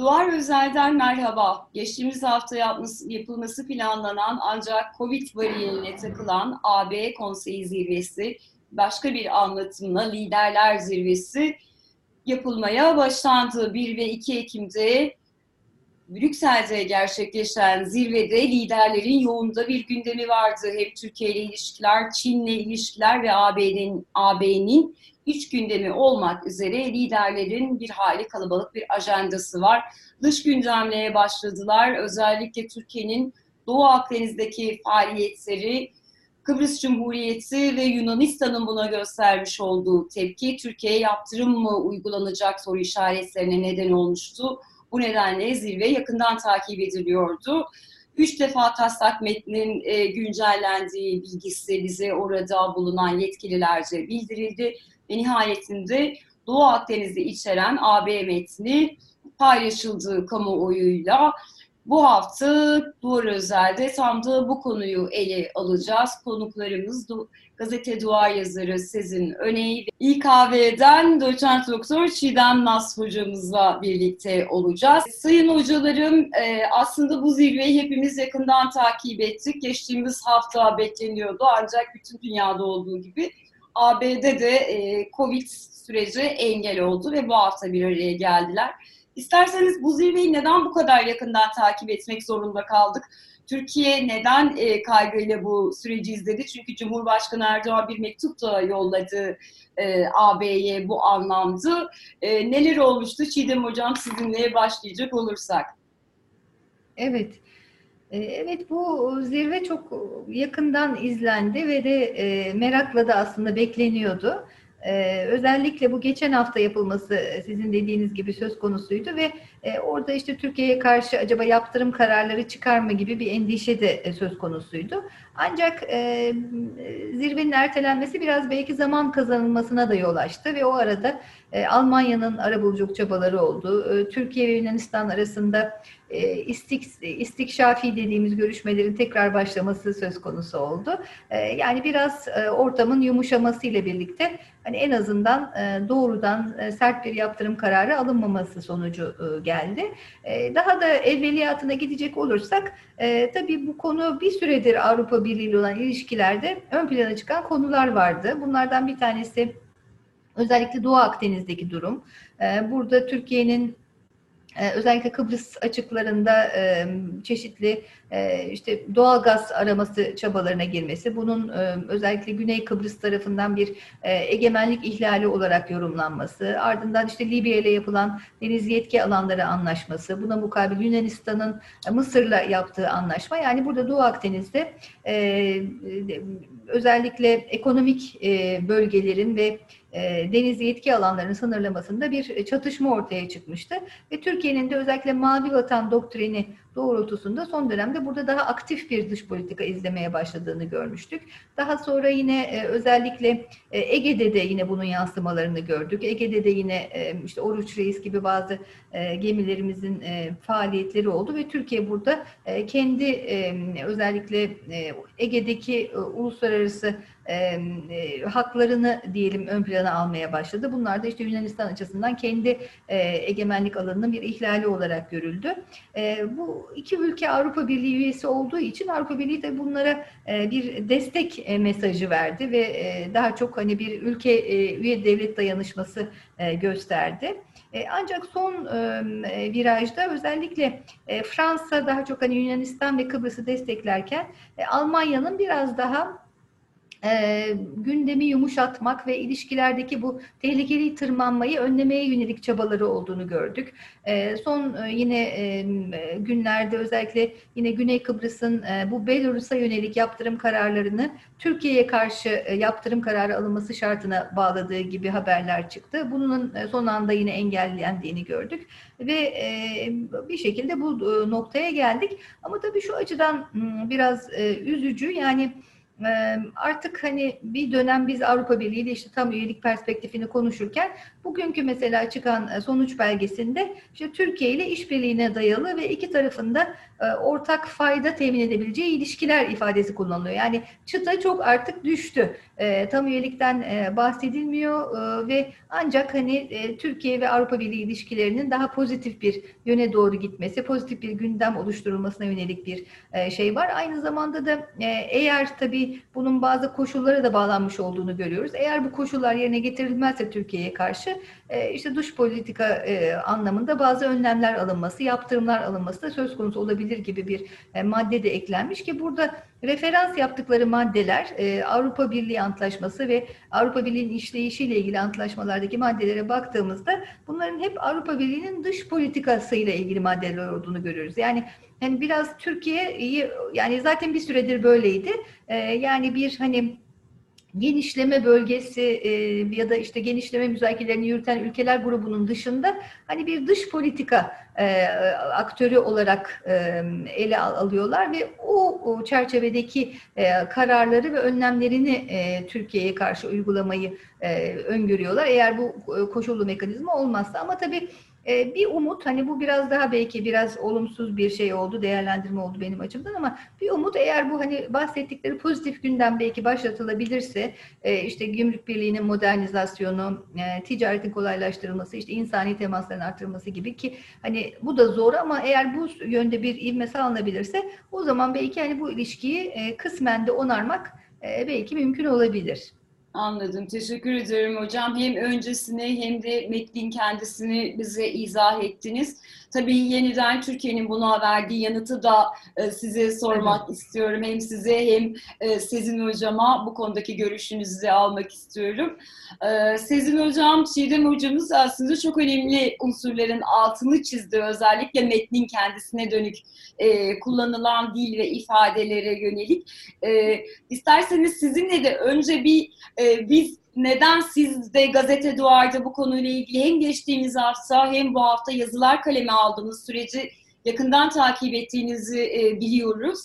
Duvar Özel'den merhaba. Geçtiğimiz hafta yapılması planlanan ancak Covid bariyerine takılan AB Konseyi Zirvesi, başka bir anlatımla Liderler Zirvesi yapılmaya başlandı. 1 ve 2 Ekim'de Brüksel'de gerçekleşen zirvede liderlerin yoğunda bir gündemi vardı. Hem Türkiye ile ilişkiler, Çin'le ilişkiler ve AB'nin AB'nin iç gündemi olmak üzere liderlerin bir hali kalabalık bir ajandası var. Dış gündemlere başladılar. Özellikle Türkiye'nin Doğu Akdeniz'deki faaliyetleri, Kıbrıs Cumhuriyeti ve Yunanistan'ın buna göstermiş olduğu tepki, Türkiye'ye yaptırım mı uygulanacak soru işaretlerine neden olmuştu. Bu nedenle zirve yakından takip ediliyordu. Üç defa taslak metnin e, güncellendiği bilgisi bize orada bulunan yetkililerce bildirildi ve nihayetinde Doğu Akdeniz'i içeren AB metni paylaşıldığı kamuoyuyla bu hafta Duvar Özel'de tam da bu konuyu ele alacağız. Konuklarımız gazete duvar yazarı Sezin Öney ve İKV'den doçent doktor Çiğdem Nas hocamızla birlikte olacağız. Sayın hocalarım e, aslında bu zirveyi hepimiz yakından takip ettik. Geçtiğimiz hafta bekleniyordu ancak bütün dünyada olduğu gibi AB'de de e, Covid süreci engel oldu ve bu hafta bir araya geldiler. İsterseniz bu zirveyi neden bu kadar yakından takip etmek zorunda kaldık? Türkiye neden e, kaygıyla bu süreci izledi? Çünkü Cumhurbaşkanı Erdoğan bir mektup da yolladı e, AB'ye bu anlamda. E, neler olmuştu? Çiğdem Hocam sizinle başlayacak olursak. Evet. E, evet bu zirve çok yakından izlendi ve de e, merakla da aslında bekleniyordu. Ee, özellikle bu geçen hafta yapılması e, sizin dediğiniz gibi söz konusuydu ve e, orada işte Türkiye'ye karşı acaba yaptırım kararları çıkar mı gibi bir endişe de söz konusuydu. Ancak zirvenin ertelenmesi biraz belki zaman kazanılmasına da yol açtı ve o arada e, Almanya'nın arabuluculuk çabaları oldu. E, Türkiye ve Yunanistan arasında e, istik, istikşafi dediğimiz görüşmelerin tekrar başlaması söz konusu oldu. E, yani biraz e, ortamın yumuşaması ile birlikte hani en azından e, doğrudan e, sert bir yaptırım kararı alınmaması sonucu geldi. Daha da evveliyatına gidecek olursak tabii bu konu bir süredir Avrupa Birliği ile olan ilişkilerde ön plana çıkan konular vardı. Bunlardan bir tanesi özellikle Doğu Akdeniz'deki durum. Burada Türkiye'nin özellikle Kıbrıs açıklarında e, çeşitli e, işte doğal gaz araması çabalarına girmesi, bunun e, özellikle Güney Kıbrıs tarafından bir egemenlik ihlali olarak yorumlanması, ardından işte Libya ile yapılan deniz yetki alanları anlaşması, buna mukabil Yunanistan'ın Mısır'la yaptığı anlaşma, yani burada Doğu Akdeniz'de özellikle ekonomik bölgelerin ve deniz yetki alanlarının sınırlamasında bir çatışma ortaya çıkmıştı. Ve Türkiye'nin de özellikle Mavi Vatan doktrini doğrultusunda son dönemde burada daha aktif bir dış politika izlemeye başladığını görmüştük. Daha sonra yine e, özellikle e, Ege'de de yine bunun yansımalarını gördük. Ege'de de yine e, işte Oruç Reis gibi bazı gemilerimizin faaliyetleri oldu ve Türkiye burada kendi özellikle Ege'deki uluslararası haklarını diyelim ön plana almaya başladı. Bunlar da işte Yunanistan açısından kendi egemenlik alanının bir ihlali olarak görüldü. Bu iki ülke Avrupa Birliği üyesi olduğu için Avrupa Birliği de bunlara e, bir destek e, mesajı verdi ve e, daha çok hani bir ülke e, üye devlet dayanışması gösterdi. Ancak son virajda özellikle Fransa daha çok hani Yunanistan ve Kıbrıs'ı desteklerken Almanya'nın biraz daha e, gündemi yumuşatmak ve ilişkilerdeki bu tehlikeli tırmanmayı önlemeye yönelik çabaları olduğunu gördük. E, son e, yine e, günlerde özellikle yine Güney Kıbrıs'ın e, bu Belarus'a yönelik yaptırım kararlarını Türkiye'ye karşı e, yaptırım kararı alınması şartına bağladığı gibi haberler çıktı. Bunun e, son anda yine engellendiğini gördük ve e, bir şekilde bu e, noktaya geldik. Ama tabii şu açıdan biraz e, üzücü yani artık hani bir dönem biz Avrupa Birliği ile işte tam üyelik perspektifini konuşurken bugünkü mesela çıkan e, sonuç belgesinde işte Türkiye ile işbirliğine dayalı ve iki tarafında e, ortak fayda temin edebileceği ilişkiler ifadesi kullanılıyor. Yani çıta çok artık düştü. e, tam üyelikten bahsedilmiyor ve ancak hani Türkiye ve Avrupa Birliği ilişkilerinin daha pozitif bir yöne doğru gitmesi, pozitif bir gündem oluşturulmasına yönelik bir şey var. Aynı zamanda da eğer tabii bunun bazı koşullara da bağlanmış olduğunu görüyoruz. Eğer bu koşullar yerine getirilmezse Türkiye'ye karşı e, işte dış politika e, anlamında bazı önlemler alınması, yaptırımlar alınması da söz konusu olabilir gibi bir e, madde de eklenmiş ki burada referans yaptıkları maddeler e, Avrupa Birliği Antlaşması ve Avrupa Birliği'nin işleyişiyle ilgili antlaşmalardaki maddelere baktığımızda bunların hep Avrupa Birliği'nin dış politikasıyla ilgili maddeler olduğunu görüyoruz. Yani yani biraz Türkiye yani zaten bir süredir böyleydi. Yani bir hani genişleme bölgesi e, ya da işte genişleme müzakerelerini yürüten ülkeler grubunun dışında hani bir dış politika e, aktörü olarak e, ele alıyorlar ve o, o çerçevedeki e, kararları ve önlemlerini e, Türkiye'ye karşı uygulamayı e, öngörüyorlar. Eğer bu e, koşullu mekanizma olmazsa ama tabii ee, bir umut hani bu biraz daha belki biraz olumsuz bir şey oldu değerlendirme oldu benim açımdan ama bir umut eğer bu hani bahsettikleri pozitif gündem belki başlatılabilirse e, işte gümrük birliğinin modernizasyonu e, ticaretin kolaylaştırılması işte insani temasların artırılması gibi ki hani bu da zor ama eğer bu yönde bir ivme sağlanabilirse o zaman belki hani bu ilişkiyi e, kısmen de onarmak belki mümkün olabilir. Anladım. Teşekkür ederim hocam. Hem öncesini hem de metnin kendisini bize izah ettiniz. Tabii yeniden Türkiye'nin buna verdiği yanıtı da e, size sormak evet. istiyorum. Hem size hem e, Sezin Hocam'a bu konudaki görüşünüzü de almak istiyorum. E, Sezin Hocam, Çiğdem Hocamız aslında çok önemli unsurların altını çizdi. Özellikle metnin kendisine dönük e, kullanılan dil ve ifadelere yönelik. E, isterseniz sizinle de önce bir e, biz neden siz de Gazete Duvar'da bu konuyla ilgili hem geçtiğimiz hafta hem bu hafta yazılar kaleme aldığınız süreci yakından takip ettiğinizi e, biliyoruz.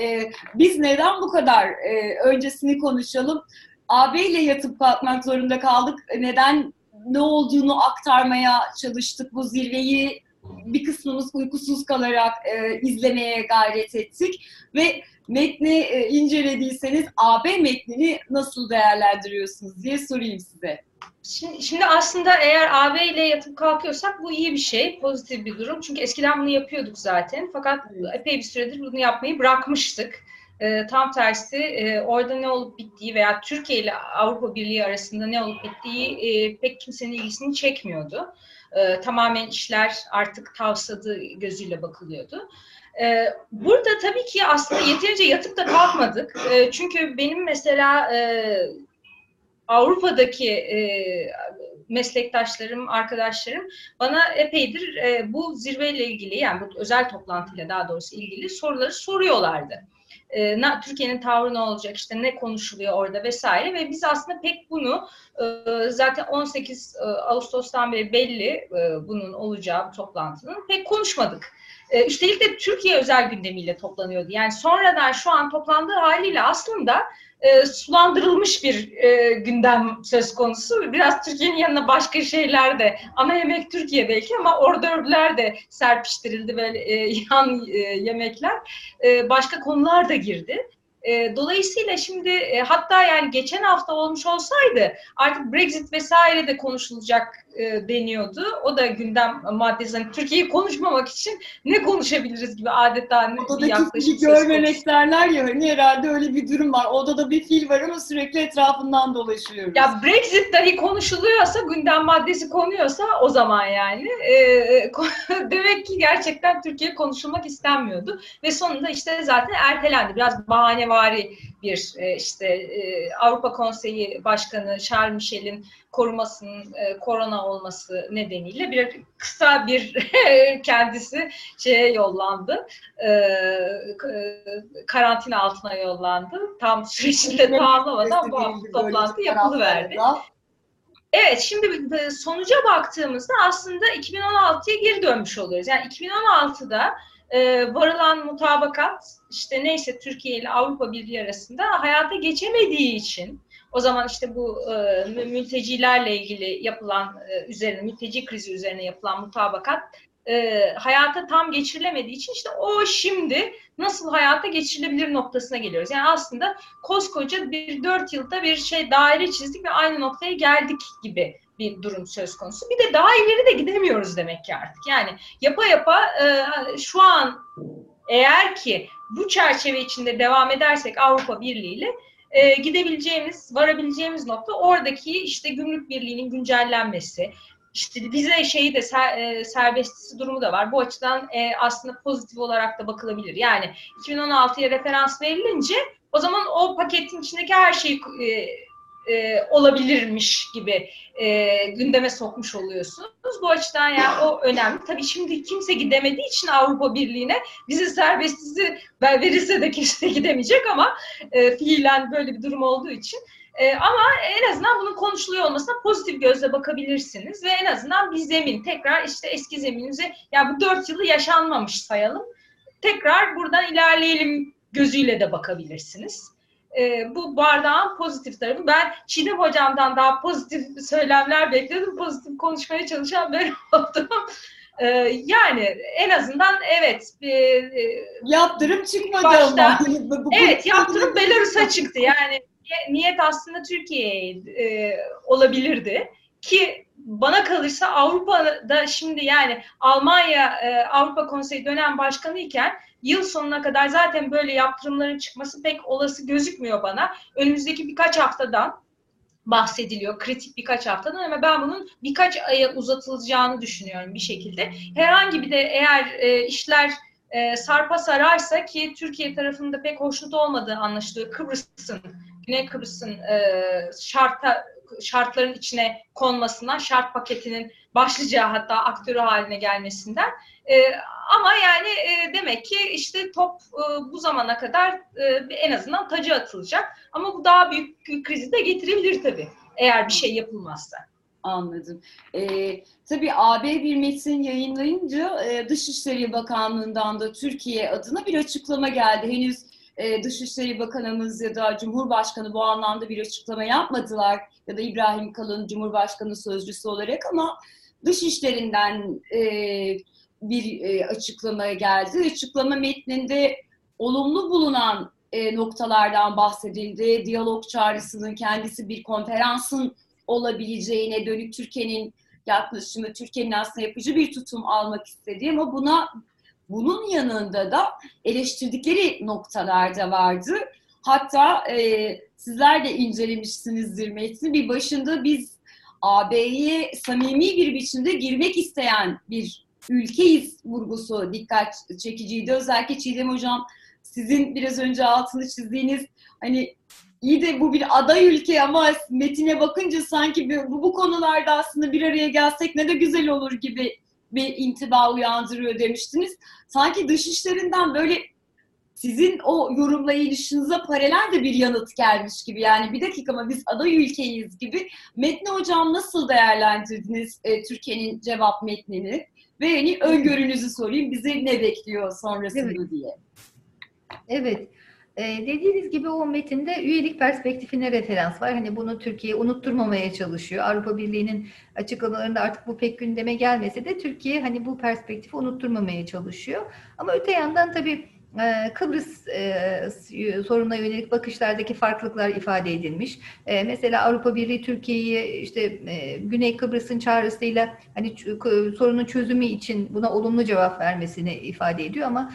E, biz neden bu kadar e, öncesini konuşalım? AB yatıp kalkmak zorunda kaldık. Neden ne olduğunu aktarmaya çalıştık bu zirveyi bir kısmımız uykusuz kalarak e, izlemeye gayret ettik ve metni e, incelediyseniz AB metnini nasıl değerlendiriyorsunuz diye sorayım size. Şimdi, şimdi aslında eğer AB ile yatıp kalkıyorsak bu iyi bir şey, pozitif bir durum. Çünkü eskiden bunu yapıyorduk zaten. Fakat epey bir süredir bunu yapmayı bırakmıştık. E, tam tersi e, orada ne olup bittiği veya Türkiye ile Avrupa Birliği arasında ne olup bittiği e, pek kimsenin ilgisini çekmiyordu. E, tamamen işler artık tavsadı gözüyle bakılıyordu. E, burada tabii ki aslında yeterince yatıp da kalkmadık. E, çünkü benim mesela Avrupa'daki meslektaşlarım, arkadaşlarım bana epeydir bu zirveyle ilgili yani bu özel toplantıyla daha doğrusu ilgili soruları soruyorlardı. E, Türkiye'nin tavrı ne olacak, işte ne konuşuluyor orada vesaire ve biz aslında pek bunu e, zaten 18 e, Ağustos'tan beri belli e, bunun olacağı bu toplantının pek konuşmadık. E, üstelik de Türkiye özel gündemiyle toplanıyordu. Yani sonradan şu an toplandığı haliyle aslında e, sulandırılmış bir e, gündem söz konusu. Biraz Türkiye'nin yanına başka şeyler de, ana yemek Türkiye belki ama ordörler de serpiştirildi böyle e, yan e, yemekler. E, başka konular da girdi. E, dolayısıyla şimdi e, hatta yani geçen hafta olmuş olsaydı artık Brexit vesaire de konuşulacak e, deniyordu. O da gündem maddesi. Hani Türkiye'yi konuşmamak için ne konuşabiliriz gibi adeta bir yaklaşım. görmemek derler ya hani herhalde öyle bir durum var. Odada bir fil var ama sürekli etrafından dolaşıyoruz. Ya Brexit dahi konuşuluyorsa, gündem maddesi konuyorsa o zaman yani. E, demek ki gerçekten Türkiye konuşulmak istenmiyordu. Ve sonunda işte zaten ertelendi. Biraz bahanevari bir e, işte e, Avrupa Konseyi Başkanı Charles Michel'in korumasının e, korona olması nedeniyle bir kısa bir kendisi şeye yollandı. Karantina altına yollandı. Tam sürecinde tamamlamadan bu toplantı yapılıverdi. Evet, şimdi sonuca baktığımızda aslında 2016'ya geri dönmüş oluyoruz. Yani 2016'da e, varılan mutabakat işte neyse Türkiye ile Avrupa Birliği arasında hayata geçemediği için o zaman işte bu e, mültecilerle ilgili yapılan e, üzerine mülteci krizi üzerine yapılan mutabakat e, hayata tam geçirilemediği için işte o şimdi nasıl hayata geçirilebilir noktasına geliyoruz. Yani aslında koskoca bir dört yılda bir şey daire çizdik ve aynı noktaya geldik gibi bir durum söz konusu. Bir de daha ileri de gidemiyoruz demek ki artık. Yani yapa yapa e, şu an eğer ki bu çerçeve içinde devam edersek Avrupa Birliği ile e, gidebileceğimiz, varabileceğimiz nokta oradaki işte gümrük birliğinin güncellenmesi, işte vize şeyi de ser, e, serbestisi durumu da var. Bu açıdan e, aslında pozitif olarak da bakılabilir. Yani 2016'ya referans verilince o zaman o paketin içindeki her şey e, e, olabilirmiş gibi e, gündeme sokmuş oluyorsunuz. Bu açıdan yani o önemli. Tabii şimdi kimse gidemediği için Avrupa Birliği'ne vize serbestisi verirse de kimse gidemeyecek ama e, fiilen böyle bir durum olduğu için e, ama en azından bunun konuşuluyor olmasına pozitif gözle bakabilirsiniz ve en azından bir zemin tekrar işte eski zeminimize ya yani bu dört yılı yaşanmamış sayalım. Tekrar buradan ilerleyelim gözüyle de bakabilirsiniz. E, bu bardağın pozitif tarafı. Ben Çiğdem hocamdan daha pozitif söylemler bekledim. Pozitif konuşmaya çalışan ben oldum. E, yani en azından evet. E, yaptırım çıkmadı başta, ama. evet yaptırım Belarus'a çıktı. Yani niyet aslında Türkiye'ye e, olabilirdi ki bana kalırsa Avrupa'da şimdi yani Almanya e, Avrupa Konseyi dönem başkanı iken yıl sonuna kadar zaten böyle yaptırımların çıkması pek olası gözükmüyor bana. Önümüzdeki birkaç haftadan bahsediliyor. Kritik birkaç haftadan ama ben bunun birkaç aya uzatılacağını düşünüyorum bir şekilde. Herhangi bir de eğer e, işler e, sarpa sararsa ki Türkiye tarafında pek hoşnut olmadığı anlaşılıyor. Kıbrıs'ın Güney Kıbrıs'ın e, şarta şartların içine konmasından, şart paketinin başlıcağı hatta aktörü haline gelmesinden. E, ama yani e, demek ki işte top e, bu zamana kadar e, en azından tacı atılacak. Ama bu daha büyük krizi de getirebilir tabii eğer bir şey yapılmazsa. Anladım. Ee, tabii AB bir metin yayınlayınca e, Dışişleri Bakanlığı'ndan da Türkiye adına bir açıklama geldi. Henüz e, Dışişleri Bakanımız ya da Cumhurbaşkanı bu anlamda bir açıklama yapmadılar ya da İbrahim Kalın Cumhurbaşkanı sözcüsü olarak ama Dışişlerinden e, bir e, açıklama geldi. Açıklama metninde olumlu bulunan e, noktalardan bahsedildi. Diyalog çağrısının kendisi bir konferansın olabileceğine dönük Türkiye'nin yaklaşımı, Türkiye'nin aslında yapıcı bir tutum almak istediği ama buna bunun yanında da eleştirdikleri noktalar da vardı. Hatta e, sizler de incelemişsinizdir metni. Bir başında biz AB'ye samimi bir biçimde girmek isteyen bir ülkeyiz vurgusu dikkat çekiciydi. Özellikle Çiğdem Hocam sizin biraz önce altını çizdiğiniz hani iyi de bu bir aday ülke ama metine bakınca sanki bu, bu konularda aslında bir araya gelsek ne de güzel olur gibi bir intiba uyandırıyor demiştiniz. Sanki dışişlerinden böyle sizin o yorumlayışınıza paralel de bir yanıt gelmiş gibi. Yani bir dakika ama biz aday ülkeyiz gibi. Metni hocam nasıl değerlendirdiniz e, Türkiye'nin cevap metnini? Ve hani öngörünüzü sorayım. Bizi ne bekliyor sonrasında evet. diye. Evet. Ee, dediğiniz gibi o metinde üyelik perspektifine referans var. Hani bunu Türkiye unutturmamaya çalışıyor. Avrupa Birliği'nin açıklamalarında artık bu pek gündeme gelmese de Türkiye hani bu perspektifi unutturmamaya çalışıyor. Ama öte yandan tabii Kıbrıs e, sorununa yönelik bakışlardaki farklılıklar ifade edilmiş. E, mesela Avrupa Birliği Türkiye'yi işte e, Güney Kıbrıs'ın çağrısıyla hani sorunun çözümü için buna olumlu cevap vermesini ifade ediyor ama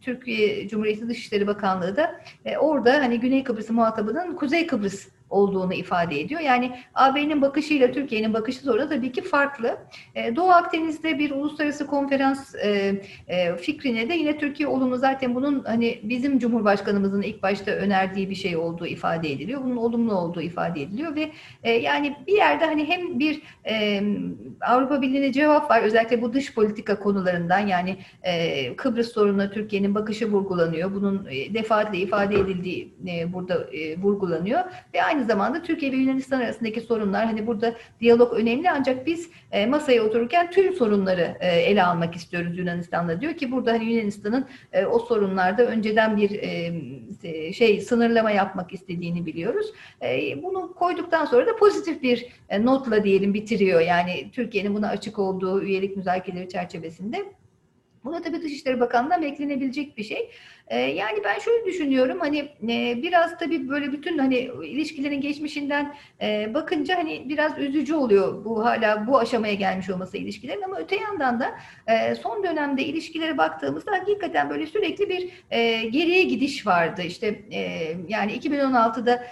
Türkiye Cumhuriyeti Dışişleri Bakanlığı da orada hani Güney Kıbrıs'ın muhatabının Kuzey Kıbrıs olduğunu ifade ediyor. Yani AB'nin bakışıyla Türkiye'nin bakışı orada tabii ki farklı. E, Doğu Akdeniz'de bir uluslararası konferans e, e, fikrine de yine Türkiye olumlu zaten bunun hani bizim Cumhurbaşkanımızın ilk başta önerdiği bir şey olduğu ifade ediliyor. Bunun olumlu olduğu ifade ediliyor ve e, yani bir yerde hani hem bir e, Avrupa Birliği'ne cevap var özellikle bu dış politika konularından yani e, Kıbrıs sorununa Türkiye'nin bakışı vurgulanıyor. Bunun e, defaatle ifade edildiği e, burada e, vurgulanıyor ve aynı aynı zamanda Türkiye ve Yunanistan arasındaki sorunlar hani burada diyalog önemli ancak biz e, masaya otururken tüm sorunları e, ele almak istiyoruz Yunanistan'la diyor ki burada hani Yunanistan'ın e, o sorunlarda önceden bir e, şey sınırlama yapmak istediğini biliyoruz. E, bunu koyduktan sonra da pozitif bir e, notla diyelim bitiriyor. Yani Türkiye'nin buna açık olduğu üyelik müzakereleri çerçevesinde. Bu da tabii Dışişleri Bakanlığı'ndan beklenebilecek bir şey. Ee, yani ben şöyle düşünüyorum hani e, biraz tabii böyle bütün hani ilişkilerin geçmişinden e, bakınca hani biraz üzücü oluyor bu hala bu aşamaya gelmiş olması ilişkilerin ama öte yandan da e, son dönemde ilişkilere baktığımızda hakikaten böyle sürekli bir geriye gidiş vardı. İşte yani 2016'da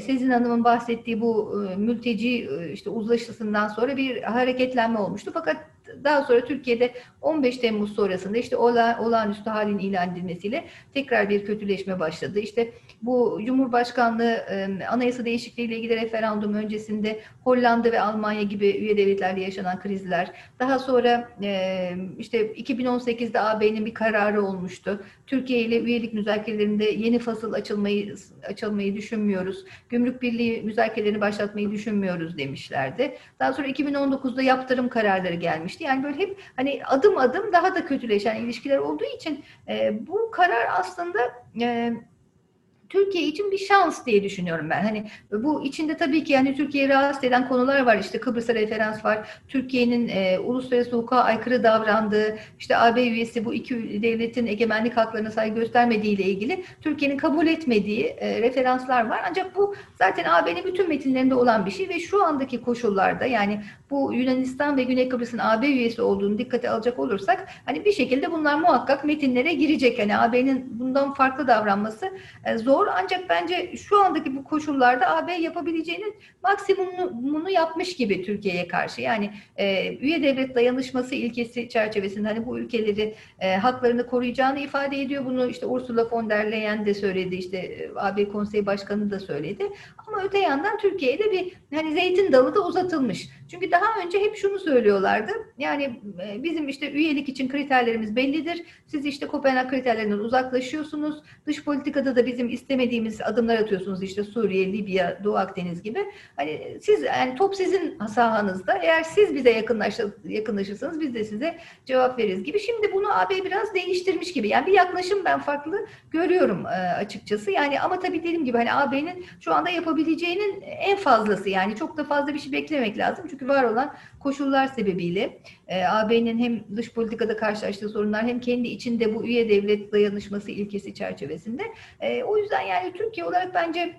Sezin Hanım'ın bahsettiği bu mülteci işte uzlaşısından sonra bir hareketlenme olmuştu. Fakat daha sonra Türkiye'de 15 Temmuz sonrasında işte ola, olağanüstü halin ilan edilmesiyle tekrar bir kötüleşme başladı. İşte bu Cumhurbaşkanlığı anayasa değişikliği ile ilgili referandum öncesinde Hollanda ve Almanya gibi üye devletlerle yaşanan krizler. Daha sonra işte 2018'de AB'nin bir kararı olmuştu. Türkiye ile üyelik müzakerelerinde yeni fasıl açılmayı açılmayı düşünmüyoruz. Gümrük Birliği müzakerelerini başlatmayı düşünmüyoruz demişlerdi. Daha sonra 2019'da yaptırım kararları gelmişti. Yani böyle hep hani adım adım daha da kötüleşen ilişkiler olduğu için bu karar aslında Türkiye için bir şans diye düşünüyorum ben. Hani bu içinde tabii ki yani Türkiye'yi rahatsız eden konular var. İşte Kıbrıs'a referans var. Türkiye'nin e, uluslararası hukuka aykırı davrandığı, işte AB üyesi bu iki devletin egemenlik haklarına saygı göstermediği ile ilgili Türkiye'nin kabul etmediği e, referanslar var. Ancak bu zaten AB'nin bütün metinlerinde olan bir şey ve şu andaki koşullarda yani bu Yunanistan ve Güney Kıbrıs'ın AB üyesi olduğunu dikkate alacak olursak hani bir şekilde bunlar muhakkak metinlere girecek. Yani AB'nin bundan farklı davranması e, zor ancak bence şu andaki bu koşullarda AB yapabileceğinin maksimumunu yapmış gibi Türkiye'ye karşı. Yani e, üye devlet dayanışması ilkesi çerçevesinde hani bu ülkeleri e, haklarını koruyacağını ifade ediyor. Bunu işte Ursula von der Leyen de söyledi. işte e, AB Konseyi Başkanı da söyledi. Ama öte yandan Türkiye'de bir hani zeytin dalı da uzatılmış. Çünkü daha önce hep şunu söylüyorlardı. Yani e, bizim işte üyelik için kriterlerimiz bellidir. Siz işte Kopenhag kriterlerinden uzaklaşıyorsunuz. Dış politikada da bizim istemediğimiz adımlar atıyorsunuz. işte Suriye, Libya, Doğu Akdeniz gibi. Hani siz yani top sizin sahanızda. Eğer siz bize yakınlaş, yakınlaşırsanız biz de size cevap veririz gibi. Şimdi bunu AB biraz değiştirmiş gibi. Yani bir yaklaşım ben farklı görüyorum e, açıkçası. Yani ama tabii dediğim gibi hani AB'nin şu anda yapabileceğinin en fazlası yani çok da fazla bir şey beklemek lazım. Çünkü var olan koşullar sebebiyle e, AB'nin hem dış politikada karşılaştığı sorunlar hem kendi içinde bu üye devlet dayanışması ilkesi çerçevesinde. E, o yüzden yani Türkiye olarak bence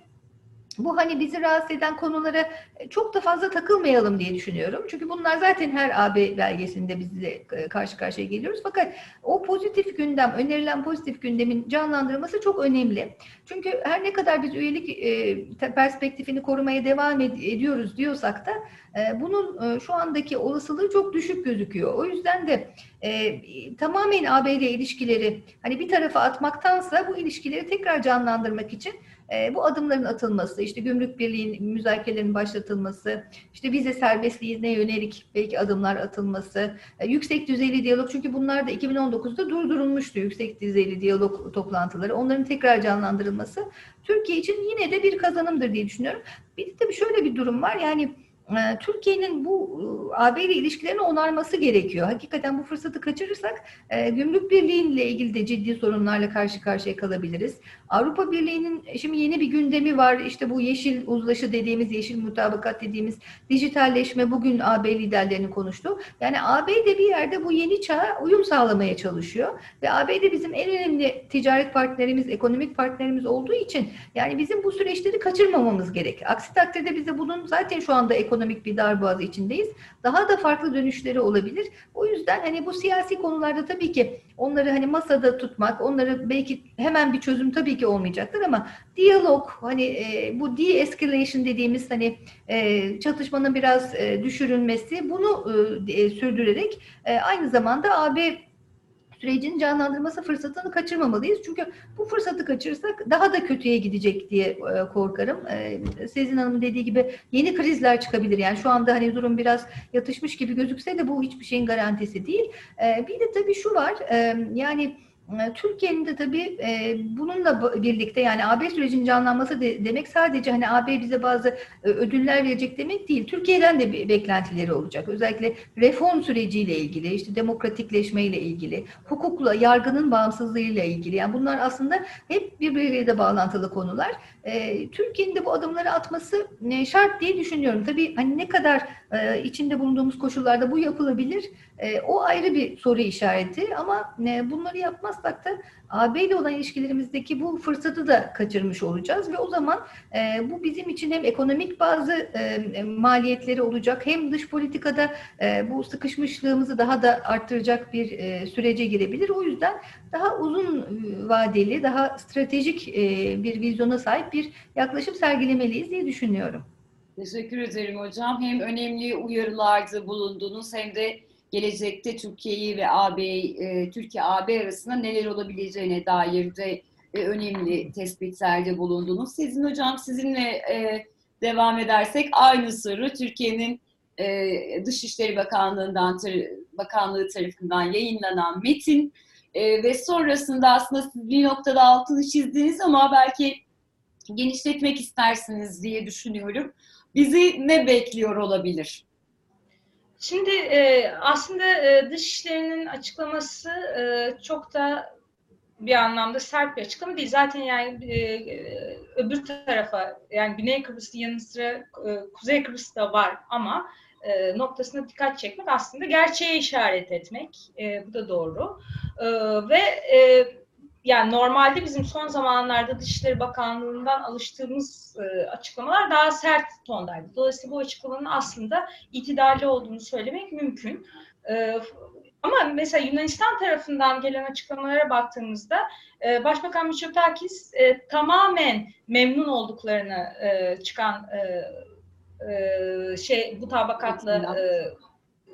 bu hani bizi rahatsız eden konulara e, çok da fazla takılmayalım diye düşünüyorum. Çünkü bunlar zaten her AB belgesinde bizle e, karşı karşıya geliyoruz. Fakat o pozitif gündem, önerilen pozitif gündemin canlandırılması çok önemli. Çünkü her ne kadar biz üyelik e, perspektifini korumaya devam ediyoruz diyorsak da bunun şu andaki olasılığı çok düşük gözüküyor. O yüzden de tamamen AB ile ilişkileri hani bir tarafa atmaktansa bu ilişkileri tekrar canlandırmak için e, bu adımların atılması, işte gümrük birliğin müzakerelerinin başlatılması, işte vize serbestliğine yönelik belki adımlar atılması, e, yüksek düzeyli diyalog çünkü bunlar da 2019'da durdurulmuştu yüksek düzeyli diyalog toplantıları. Onların tekrar canlandırılması Türkiye için yine de bir kazanımdır diye düşünüyorum. Bir de tabii şöyle bir durum var yani Türkiye'nin bu e, AB ile ilişkilerini onarması gerekiyor. Hakikaten bu fırsatı kaçırırsak e, gümrük birliğiyle ilgili de ciddi sorunlarla karşı karşıya kalabiliriz. Avrupa Birliği'nin şimdi yeni bir gündemi var. İşte bu yeşil uzlaşı dediğimiz, yeşil mutabakat dediğimiz dijitalleşme bugün AB liderlerinin konuştu. Yani AB de bir yerde bu yeni çağa uyum sağlamaya çalışıyor. Ve AB de bizim en önemli ticaret partnerimiz, ekonomik partnerimiz olduğu için yani bizim bu süreçleri kaçırmamamız gerek. Aksi takdirde bize bunun zaten şu anda ekonomik ekonomik bir darboğaz içindeyiz. Daha da farklı dönüşleri olabilir. O yüzden hani bu siyasi konularda tabii ki onları hani masada tutmak, onları belki hemen bir çözüm tabii ki olmayacaktır ama diyalog, hani e, bu de-escalation dediğimiz hani e, çatışmanın biraz e, düşürülmesi bunu e, sürdürerek e, aynı zamanda AB sürecin canlandırması fırsatını kaçırmamalıyız. Çünkü bu fırsatı kaçırırsak daha da kötüye gidecek diye e, korkarım. E, Sezin Hanım'ın dediği gibi yeni krizler çıkabilir. Yani şu anda hani durum biraz yatışmış gibi gözükse de bu hiçbir şeyin garantisi değil. E, bir de tabii şu var. Yani Türkiye'nin de tabii e, bununla birlikte yani AB sürecinin canlanması de, demek sadece hani AB bize bazı e, ödüller verecek demek değil. Türkiye'den de bir beklentileri olacak. Özellikle reform süreciyle ilgili, işte demokratikleşmeyle ilgili, hukukla, yargının bağımsızlığıyla ilgili. Yani bunlar aslında hep birbiriyle bağlantılı konular. E, Türkiye'nin de bu adımları atması e, şart diye düşünüyorum. Tabii hani ne kadar içinde bulunduğumuz koşullarda bu yapılabilir e, o ayrı bir soru işareti ama e, bunları yapmazsak da AB ile olan ilişkilerimizdeki bu fırsatı da kaçırmış olacağız ve o zaman e, bu bizim için hem ekonomik bazı e, maliyetleri olacak hem dış politikada e, bu sıkışmışlığımızı daha da arttıracak bir e, sürece girebilir. O yüzden daha uzun vadeli, daha stratejik e, bir vizyona sahip bir yaklaşım sergilemeliyiz diye düşünüyorum. Teşekkür ederim hocam. Hem önemli uyarılarda bulundunuz hem de gelecekte Türkiye'yi ve AB, e, Türkiye-AB arasında neler olabileceğine dair de e, önemli tespitlerde bulundunuz. Sizin hocam sizinle e, devam edersek aynı soru Türkiye'nin e, Dışişleri Bakanlığı'ndan Bakanlığı tarafından yayınlanan metin e, ve sonrasında aslında siz bir noktada altını çizdiniz ama belki genişletmek istersiniz diye düşünüyorum. Bizi ne bekliyor olabilir? Şimdi e, aslında e, Dışişleri'nin açıklaması e, çok da bir anlamda sert bir açıklama değil. Zaten yani e, öbür tarafa yani Güney Kıbrıs'ın yanı sıra e, Kuzey Kıbrıs'ta var ama e, noktasına dikkat çekmek aslında gerçeğe işaret etmek. E, bu da doğru. E, ve e, yani normalde bizim son zamanlarda Dışişleri Bakanlığı'ndan alıştığımız e, açıklamalar daha sert tondaydı. Dolayısıyla bu açıklamanın aslında itidalli olduğunu söylemek mümkün. E, ama mesela Yunanistan tarafından gelen açıklamalara baktığımızda e, Başbakan Mitsotakis e, tamamen memnun olduklarını e, çıkan e, e, şey bu tabakatla e,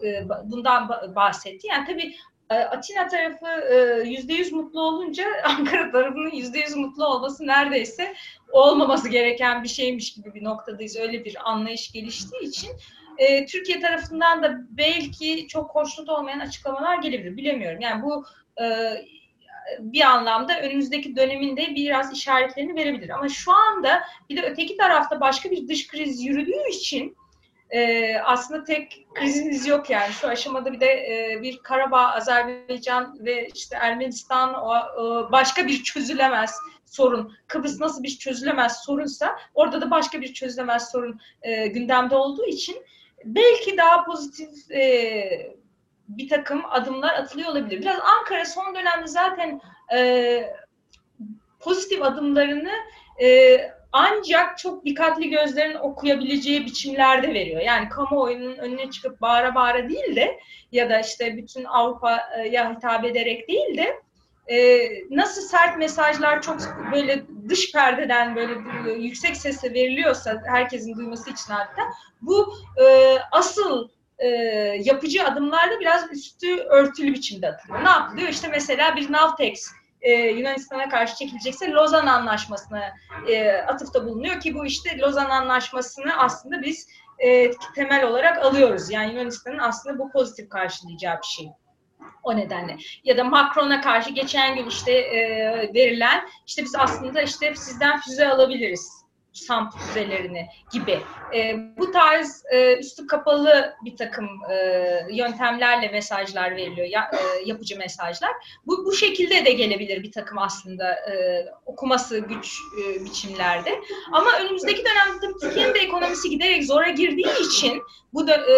e, bundan bahsetti. Yani tabii Atina tarafı e, yüzde yüz mutlu olunca Ankara tarafının yüzde yüz mutlu olması neredeyse olmaması gereken bir şeymiş gibi bir noktadayız. Öyle bir anlayış geliştiği için e, Türkiye tarafından da belki çok hoşnut olmayan açıklamalar gelebilir. Bilemiyorum. Yani bu e, bir anlamda önümüzdeki döneminde biraz işaretlerini verebilir. Ama şu anda bir de öteki tarafta başka bir dış kriz yürüdüğü için e, aslında tek krizimiz yok yani. Şu aşamada bir de e, bir Karabağ, Azerbaycan ve işte Ermenistan o, o başka bir çözülemez sorun. Kıbrıs nasıl bir çözülemez sorunsa orada da başka bir çözülemez sorun e, gündemde olduğu için belki daha pozitif e, bir takım adımlar atılıyor olabilir. Biraz Ankara son dönemde zaten e, pozitif adımlarını e, ancak çok dikkatli gözlerin okuyabileceği biçimlerde veriyor. Yani kamuoyunun önüne çıkıp bağıra bağıra değil de ya da işte bütün Avrupa'ya hitap ederek değil de e, nasıl sert mesajlar çok böyle dış perdeden böyle yüksek sesle veriliyorsa herkesin duyması için hatta bu e, asıl e, yapıcı adımlarda biraz üstü örtülü biçimde atılıyor. Ne yapılıyor? İşte mesela bir Navtex e, Yunanistan'a karşı çekilecekse Lozan Anlaşması'na e, atıfta bulunuyor ki bu işte Lozan Anlaşması'nı aslında biz e, temel olarak alıyoruz. Yani Yunanistan'ın aslında bu pozitif karşılayacağı bir şey. O nedenle. Ya da Macron'a karşı geçen gün işte e, verilen işte biz aslında işte sizden füze alabiliriz SAMP füzelerini gibi. E, bu tarz e, üstü kapalı bir takım e, yöntemlerle mesajlar veriliyor, ya, e, yapıcı mesajlar. Bu, bu şekilde de gelebilir bir takım aslında e, okuması güç e, biçimlerde. Ama önümüzdeki dönemde Türkiye'nin de ekonomisi giderek zora girdiği için bu da e,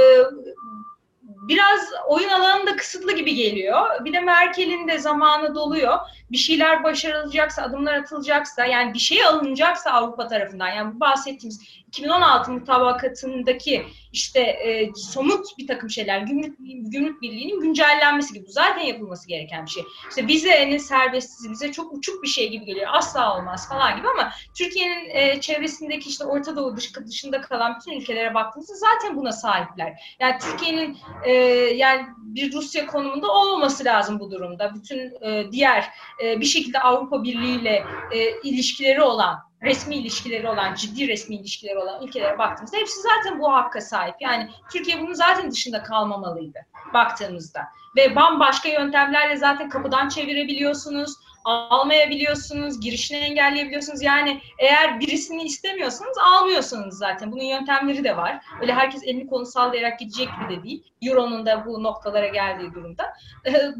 biraz oyun alanı da kısıtlı gibi geliyor. Bir de Merkel'in de zamanı doluyor. Bir şeyler başarılacaksa, adımlar atılacaksa, yani bir şey alınacaksa Avrupa tarafından, yani bu bahsettiğimiz 2016 mutabakatındaki işte e, somut bir takım şeyler, gümrük, gümrük birliğinin güncellenmesi gibi. Bu zaten yapılması gereken bir şey. İşte vizenin serbestsiz, bize çok uçuk bir şey gibi geliyor. Asla olmaz falan gibi ama Türkiye'nin e, çevresindeki işte Orta Doğu dış, dışında kalan bütün ülkelere baktığımızda zaten buna sahipler. Yani Türkiye'nin e, yani bir Rusya konumunda olmaması lazım bu durumda. Bütün e, diğer e, bir şekilde Avrupa Birliği ile e, ilişkileri olan resmi ilişkileri olan, ciddi resmi ilişkileri olan ülkelere baktığımızda hepsi zaten bu hakka sahip. Yani Türkiye bunun zaten dışında kalmamalıydı baktığımızda. Ve bambaşka yöntemlerle zaten kapıdan çevirebiliyorsunuz, almayabiliyorsunuz, girişini engelleyebiliyorsunuz. Yani eğer birisini istemiyorsanız almıyorsunuz zaten. Bunun yöntemleri de var. Öyle herkes elini kolunu sallayarak gidecek gibi de değil. Euro'nun da bu noktalara geldiği durumda.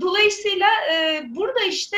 Dolayısıyla burada işte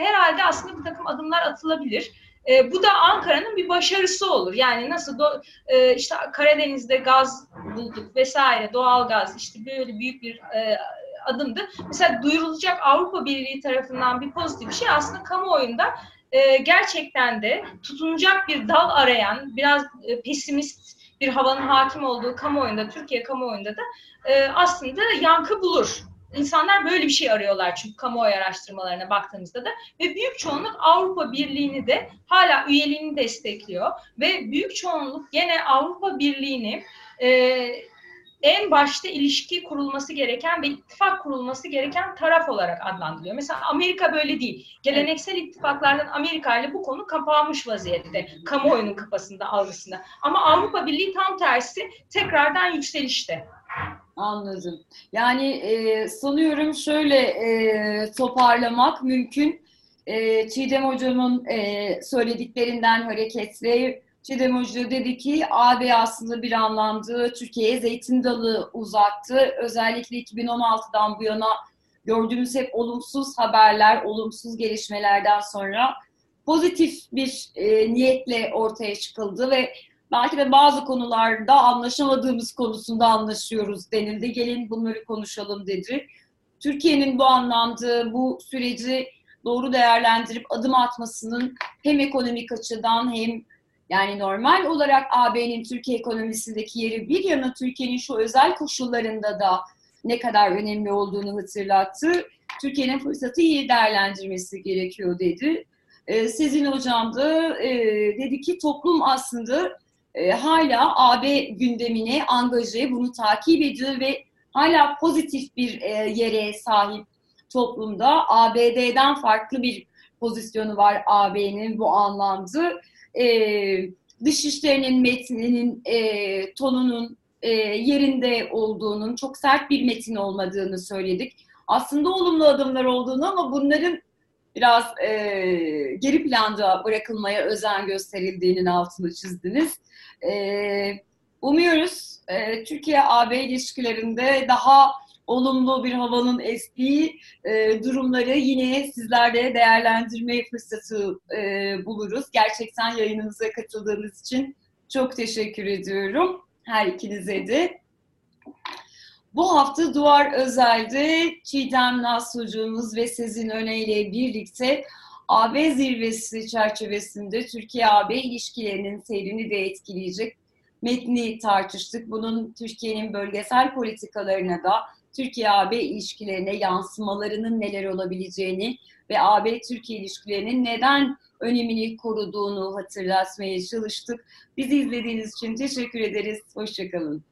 herhalde aslında bir takım adımlar atılabilir. E, bu da Ankara'nın bir başarısı olur. Yani nasıl do, e, işte Karadeniz'de gaz bulduk vesaire, doğal gaz işte böyle büyük bir e, adımdı. Mesela duyurulacak Avrupa Birliği tarafından bir pozitif bir şey aslında kamuoyunda e, gerçekten de tutunacak bir dal arayan, biraz e, pesimist bir havanın hakim olduğu kamuoyunda, Türkiye kamuoyunda da e, aslında yankı bulur. İnsanlar böyle bir şey arıyorlar çünkü kamuoyu araştırmalarına baktığımızda da ve büyük çoğunluk Avrupa Birliği'ni de hala üyeliğini destekliyor ve büyük çoğunluk gene Avrupa Birliği'ni e, en başta ilişki kurulması gereken ve ittifak kurulması gereken taraf olarak adlandırıyor. Mesela Amerika böyle değil. Geleneksel ittifaklardan Amerika ile bu konu kapanmış vaziyette. Kamuoyunun kafasında, algısında. Ama Avrupa Birliği tam tersi tekrardan yükselişte. Anladım. Yani e, sanıyorum şöyle e, toparlamak mümkün. E, Çiğdem Hocam'ın e, söylediklerinden hareketle Çiğdem Hoca dedi ki AB aslında bir anlamda Türkiye'ye zeytin dalı uzattı. Özellikle 2016'dan bu yana gördüğümüz hep olumsuz haberler, olumsuz gelişmelerden sonra pozitif bir e, niyetle ortaya çıkıldı ve belki de bazı konularda anlaşamadığımız konusunda anlaşıyoruz denildi. Gelin bunları konuşalım dedi. Türkiye'nin bu anlamda bu süreci doğru değerlendirip adım atmasının hem ekonomik açıdan hem yani normal olarak AB'nin Türkiye ekonomisindeki yeri bir yana Türkiye'nin şu özel koşullarında da ne kadar önemli olduğunu hatırlattı. Türkiye'nin fırsatı iyi değerlendirmesi gerekiyor dedi. Ee, Sezin Hocam da e, dedi ki toplum aslında e, hala AB gündemine angaje, bunu takip ediyor ve hala pozitif bir e, yere sahip toplumda. ABD'den farklı bir pozisyonu var AB'nin bu anlamda. E, dışişlerinin metninin, e, tonunun e, yerinde olduğunun, çok sert bir metin olmadığını söyledik. Aslında olumlu adımlar olduğunu ama bunların biraz e, geri planda bırakılmaya özen gösterildiğinin altını çizdiniz. E, umuyoruz e, Türkiye-AB ilişkilerinde daha olumlu bir havanın estiği e, durumları yine sizlerle değerlendirme fırsatı e, buluruz. Gerçekten yayınımıza katıldığınız için çok teşekkür ediyorum her ikinize de. Bu hafta Duvar Özel'de Çiğdem Nas hocamız ve Sezin Öne ile birlikte AB zirvesi çerçevesinde Türkiye-AB ilişkilerinin seyrini de etkileyecek metni tartıştık. Bunun Türkiye'nin bölgesel politikalarına da Türkiye-AB ilişkilerine yansımalarının neler olabileceğini ve AB-Türkiye ilişkilerinin neden önemini koruduğunu hatırlatmaya çalıştık. Bizi izlediğiniz için teşekkür ederiz. Hoşçakalın.